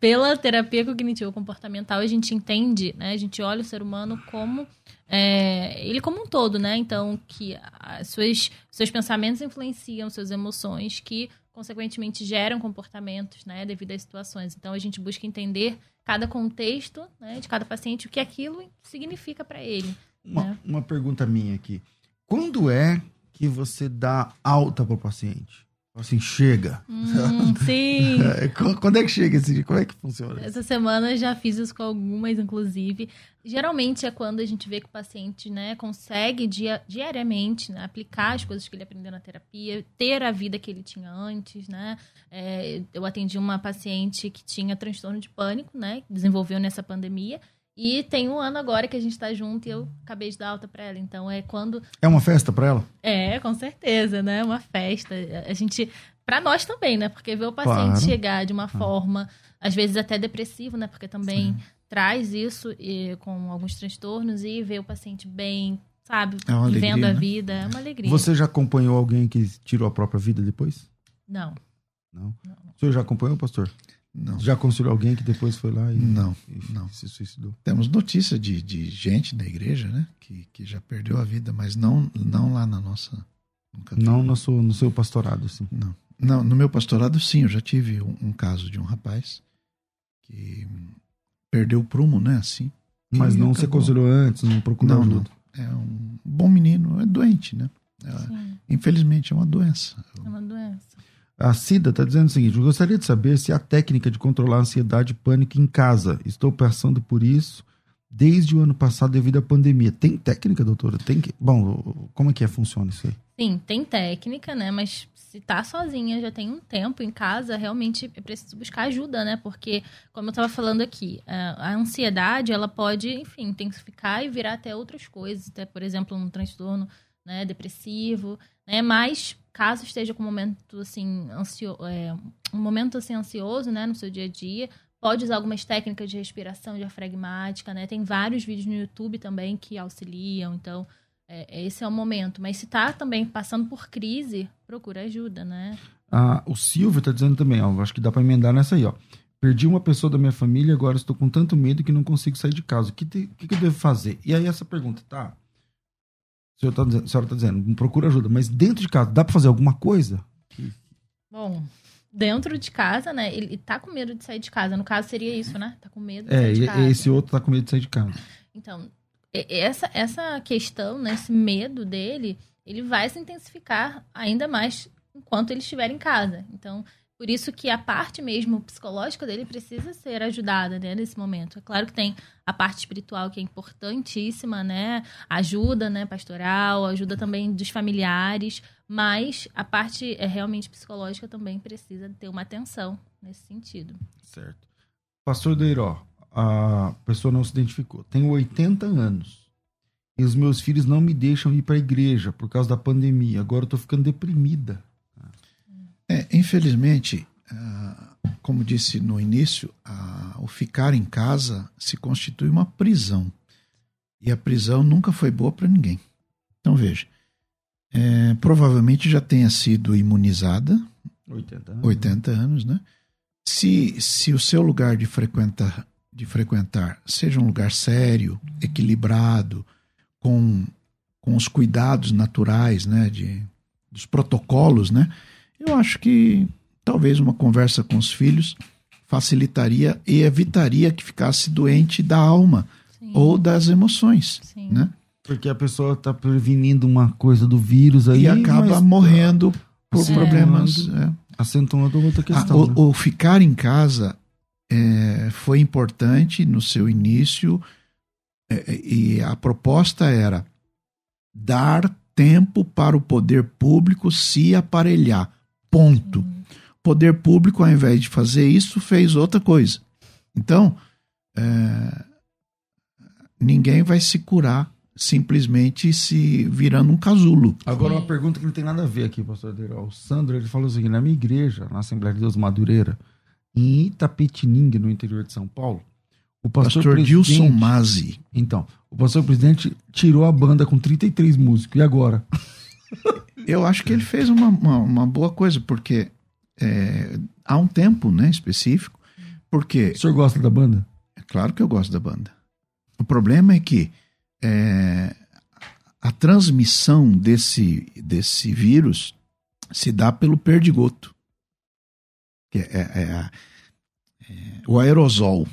pela terapia cognitivo comportamental a gente entende, né? A gente olha o ser humano como é, ele como um todo, né? Então que as suas, seus pensamentos influenciam suas emoções, que consequentemente geram comportamentos, né, devido às situações. Então a gente busca entender cada contexto, né, de cada paciente, o que aquilo significa para ele. Uma, né? uma pergunta minha aqui: quando é que você dá alta para o paciente? Assim, chega. Hum, sim. É, Quando é que chega esse dia? Como é que funciona? Essa semana eu já fiz isso com algumas, inclusive. Geralmente é quando a gente vê que o paciente né, consegue dia, diariamente né, aplicar as coisas que ele aprendeu na terapia, ter a vida que ele tinha antes, né? É, eu atendi uma paciente que tinha transtorno de pânico, né? Que desenvolveu nessa pandemia. E tem um ano agora que a gente tá junto e eu acabei de dar alta pra ela. Então é quando É uma festa pra ela? é, com certeza, né? Uma festa. A gente, para nós também, né? Porque ver o paciente Claro. chegar de uma forma, às vezes até depressivo, né? Porque também traz isso e, com alguns transtornos e ver o paciente bem, sabe? É uma Vivendo alegria, a né? vida, é uma alegria. Você já acompanhou alguém que tirou a própria vida depois? Não. Não. O senhor já acompanhou, pastor? Não, Já aconselhou alguém que depois foi lá e, não, e não. se suicidou? Temos notícia de, de gente da igreja, né? Que, que já perdeu a vida, mas não, não lá na nossa. Não no seu, no seu pastorado, assim. Não. Não, no meu pastorado, sim, eu já tive um, um caso de um rapaz que perdeu o prumo, né? Assim. Mas não se aconselhou antes, não procurou Não, não. ajuda. É um bom menino, é doente, né? É, Sim, infelizmente é uma doença. é uma doença. A Cida está dizendo o seguinte: gostaria de saber se há técnica de controlar a ansiedade e pânico em casa. Estou passando por isso desde o ano passado devido à pandemia. Tem técnica, doutora? Tem que. Bom, como é que é, funciona isso aí? Sim, tem técnica, né? Mas se tá sozinha, já tem um tempo em casa, realmente é preciso buscar ajuda, né? Porque, como eu estava falando aqui, a a ansiedade, ela pode, enfim, intensificar e virar até outras coisas, até, por exemplo, um transtorno né, depressivo, né? Mas, caso esteja com um momento, assim, ansio, é, um momento, assim, ansioso, né, no seu dia a dia, pode usar algumas técnicas de respiração diafragmática, né? Tem vários vídeos no YouTube também que auxiliam, então... É, esse é o momento. Mas se tá também passando por crise, procura ajuda, né? Ah, o Silvio está dizendo também, ó, acho que dá para emendar nessa aí, ó. Perdi uma pessoa da minha família agora estou com tanto medo que não consigo sair de casa. O que, te- que, que eu devo fazer? E aí essa pergunta, tá? A senhora está dizendo, a senhora tá dizendo, procura ajuda, mas dentro de casa, dá para fazer alguma coisa? Bom, dentro de casa, né? Ele tá com medo de sair de casa. No caso, seria isso, né? Tá com medo de É, sair de casa. esse outro tá com medo de sair de casa. Então, essa, essa questão, né, esse medo dele, ele vai se intensificar ainda mais enquanto ele estiver em casa. Então, por isso que a parte mesmo psicológica dele precisa ser ajudada, né, nesse momento. É claro que tem a parte espiritual que é importantíssima, né, ajuda, né, pastoral, ajuda também dos familiares, mas a parte é realmente psicológica também precisa ter uma atenção nesse sentido. Certo. Pastor Deiró, a pessoa não se identificou. Tenho 80 anos. E os meus filhos não me deixam ir para a igreja por causa da pandemia. Agora eu tô ficando deprimida. Infelizmente, ah, como disse no início, o ficar em casa se constitui uma prisão. E a prisão nunca foi boa para ninguém. Então veja, é, provavelmente já tenha sido imunizada, 80 anos. 80 anos, né? Se, se o seu lugar de frequentar, de frequentar seja um lugar sério, equilibrado, com, com os cuidados naturais, né? De, dos protocolos, né? Eu acho que talvez uma conversa com os filhos facilitaria e evitaria que ficasse doente da alma Sim, ou das emoções, sim. né? Porque a pessoa tá prevenindo uma coisa do vírus aí. e acaba mas morrendo por Sim. problemas. é. Acentuando outra Ah, questão. né? o, o ficar em casa é, foi importante no seu início é, e a proposta era dar tempo para o poder público se aparelhar. Ponto. O poder público, ao invés de fazer isso, fez outra coisa. Então, é, ninguém vai se curar simplesmente se virando um casulo. Agora, uma pergunta que não tem nada a ver aqui, pastor Deiró. O Sandro, ele falou o seguinte, na minha igreja, na Assembleia de Deus Madureira, em Itapetininga, no interior de São Paulo, o pastor, Pastor Dilson Mazzi. Então, o pastor presidente tirou a banda com 33 músicos. E agora? Eu acho que ele fez uma, uma, uma boa coisa, porque é, há um tempo né, específico, porque O senhor gosta da banda? é claro que eu gosto da banda. O problema é que é, a transmissão desse, desse vírus se dá pelo perdigoto. Que é, é a- é o aerosol,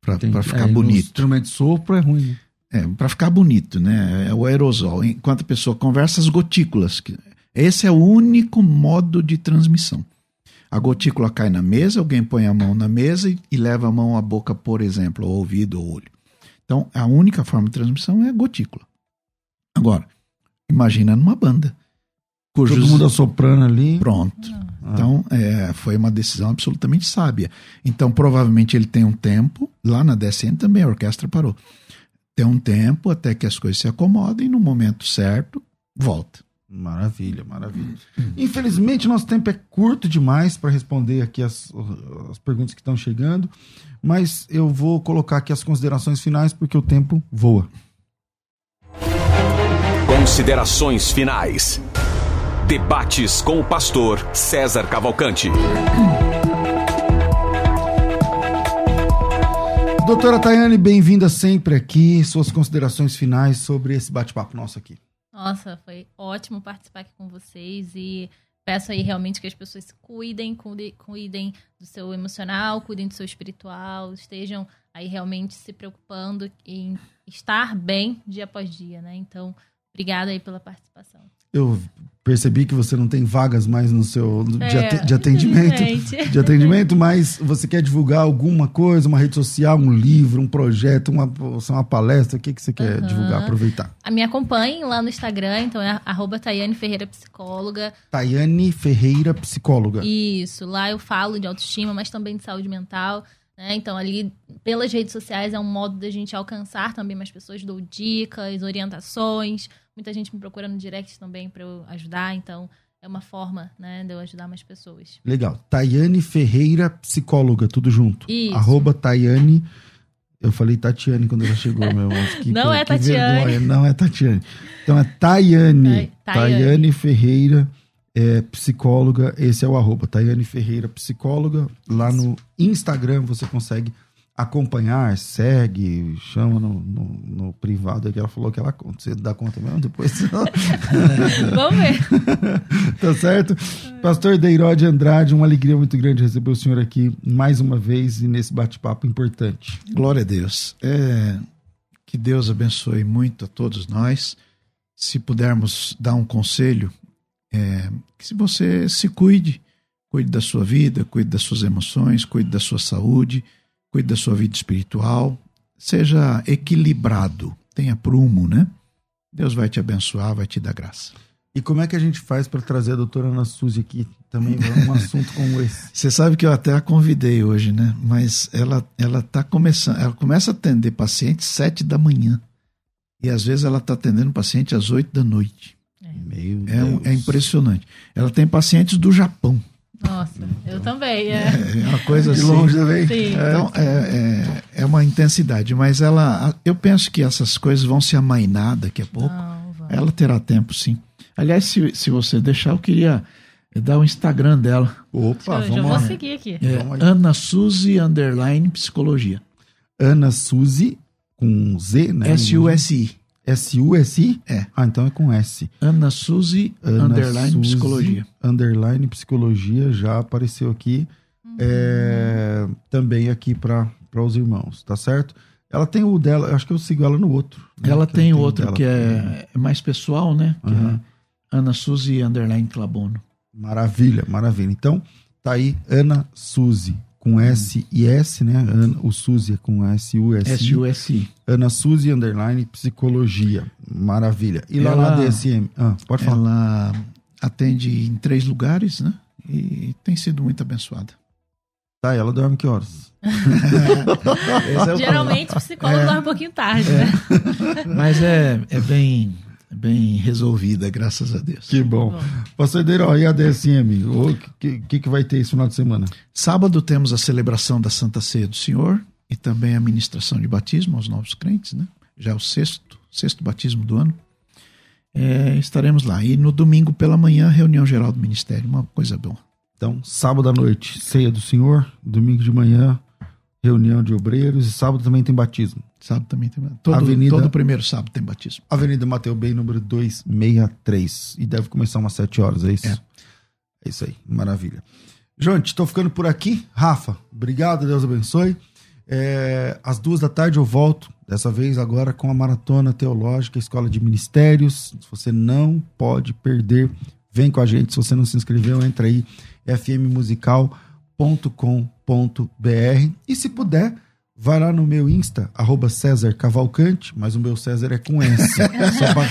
para ficar É, bonito. instrumento de sopro é ruim. né? É, para ficar bonito, né? É o aerosol. Enquanto a pessoa conversa, as gotículas, que Esse é o único modo de transmissão. A gotícula cai na mesa, alguém põe a mão na mesa e, e leva a mão à boca, por exemplo, ao ouvido ou olho. Então, a única forma de transmissão é a gotícula. Agora, imagina numa banda. Cujos... Todo mundo assoprando ali. Pronto. Ah. Então, é, foi uma decisão absolutamente sábia. Então, provavelmente ele tem um tempo, lá na DSN também a orquestra parou. Tem um tempo até que as coisas se acomodem, no momento certo, volta. Maravilha, maravilha. Infelizmente, nosso tempo é curto demais para responder aqui as, as perguntas que estão chegando, mas eu vou colocar aqui as considerações finais porque o tempo voa. Considerações finais. Debates com o pastor César Cavalcante. Doutora Tayane, bem-vinda sempre aqui. Suas considerações finais sobre esse bate-papo nosso aqui. Nossa, foi ótimo participar aqui com vocês e peço aí realmente que as pessoas se cuidem, cuidem do seu emocional, cuidem do seu espiritual, estejam aí realmente se preocupando em estar bem dia após dia, né? Então, obrigada aí pela participação. Eu percebi que você não tem vagas mais no seu é, de, atendimento, de atendimento, mas você quer divulgar alguma coisa, uma rede social, um livro, um projeto, uma, uma palestra, o que, que você quer uhum. divulgar, aproveitar? A me acompanhem lá no Instagram, então é arroba Tayane Ferreira Psicóloga. Tayane Ferreira Psicóloga. Isso, lá eu falo de autoestima, mas também de saúde mental. Né? Então, ali, pelas redes sociais, é um modo da gente alcançar também mais pessoas, dou dicas, orientações. Muita gente me procura no direct também para eu ajudar, então é uma forma né, de eu ajudar mais pessoas. Legal. Tayane Ferreira, psicóloga, tudo junto. Isso. Arroba Tayane. Eu falei Tatiane quando ela chegou, meu. Que, não é Tatiane. Vergonha. Não é Tatiane. Então é Tayane. Tayane, Tayane Ferreira é, psicóloga, esse é o arroba, Tayane Ferreira, psicóloga. Lá no Instagram você consegue acompanhar, segue, chama no, no, no privado que ela falou que ela conta. Você dá conta mesmo depois? Vamos ver. tá certo? Pastor Deirode Andrade, uma alegria muito grande receber o senhor aqui mais uma vez e nesse bate-papo importante. Glória a Deus. É, que Deus abençoe muito a todos nós. Se pudermos dar um conselho, é, que se você se cuide, cuide da sua vida, cuide das suas emoções, cuide da sua saúde, cuide da sua vida espiritual, seja equilibrado, tenha prumo, né? Deus vai te abençoar, vai te dar graça. E como é que a gente faz para trazer a doutora Ana Suzy aqui também um assunto como esse? Você sabe que eu até a convidei hoje, né? Mas ela ela tá começando, ela começa a atender pacientes sete da manhã. E às vezes ela está atendendo paciente às oito da noite. É, é, impressionante. Ela tem pacientes do Japão. Nossa, eu também. É, é, é uma coisa assim. De longe também. Sim. Então, é, é, é, uma intensidade. Mas ela, eu penso que essas coisas vão se amainar daqui a pouco. Não, ela terá tempo, sim. Aliás, se, se você deixar, eu queria dar o Instagram dela. Opa, eu, vamos já vou seguir aqui. É, Ana Suzy Underline Psicologia. Ana Suzy com Z, né? S-U-S-I. S-U-S-I? É. Ah, então é com S. Ana Suzy, Ana underline Suzy, psicologia. Underline psicologia já apareceu aqui. Uhum. É, também aqui para os irmãos, tá certo? Ela tem o dela, acho que eu sigo ela no outro. Né? Ela tem o outro dela. que é, é, mais pessoal, né? Que uhum. é Ana Suzy Underline Clabono. Maravilha, maravilha. Então, tá aí Ana Suzy com S e S, né? Ana, o Suzy é com S U S. S U S I. Ana Suzy underline psicologia. Maravilha. E lá ela, na DSM, ah, pode falar. Ela atende em três lugares, né? E tem sido muito abençoada. Tá, ela dorme que horas? é Geralmente o psicólogo é, dorme um pouquinho tarde, é. né? Mas é, é bem bem resolvida, graças a Deus. Que bom. bom. Pastor Deiro, e a DSM? O que, que, que vai ter esse final de semana? Sábado temos a celebração da Santa Ceia do Senhor e também a ministração de batismo aos novos crentes, né? Já é o sexto, sexto batismo do ano. É, estaremos lá. E no domingo pela manhã, reunião geral do ministério, uma coisa boa. Então, sábado à noite, ceia do Senhor, domingo de manhã, reunião de obreiros e sábado também tem batismo. Sábado também tem todo, Avenida, todo primeiro sábado tem batismo. Avenida Mateu Bem, número 263. E deve começar umas 7 horas, é isso? É. É isso aí, maravilha. Gente, estou ficando por aqui. Rafa, obrigado, Deus abençoe. É, às duas da tarde eu volto, dessa vez agora com a Maratona Teológica, Escola de Ministérios. Você não pode perder. Vem com a gente. Se você não se inscreveu, entra aí fmmusical.com.br e se puder, vai lá no meu Insta, arroba César Cavalcante, mas o meu César é com S. só pra,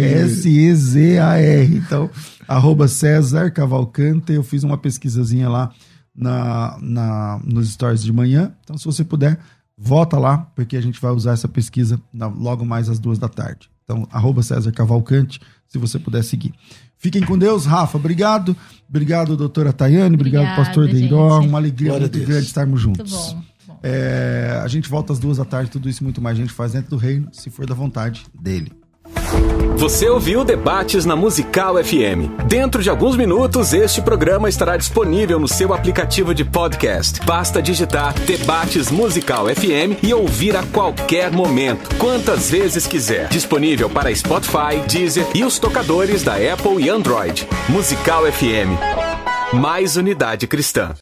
S-E-Z-A-R. Então, arroba César Cavalcante. Eu fiz uma pesquisazinha lá na, na, nos stories de manhã. Então, se você puder, volta lá, porque a gente vai usar essa pesquisa na, logo mais às duas da tarde. Então, arroba César Cavalcante, se você puder seguir. Fiquem com Deus, Rafa. Obrigado. Obrigado, doutora Tayane. Obrigado, Obrigada, pastor. Deidó. Uma alegria muito grande estarmos Muito juntos. bom. bom. É, a gente volta às duas da tarde, tudo isso muito mais a gente faz dentro do reino, se for da vontade dele. Você ouviu Debates na Musical FM. Dentro de alguns minutos, este programa estará disponível no seu aplicativo de podcast. Basta digitar Debates Musical FM e ouvir a qualquer momento, quantas vezes quiser. Disponível para Spotify, Deezer e os tocadores da Apple e Android. Musical FM. Mais unidade cristã.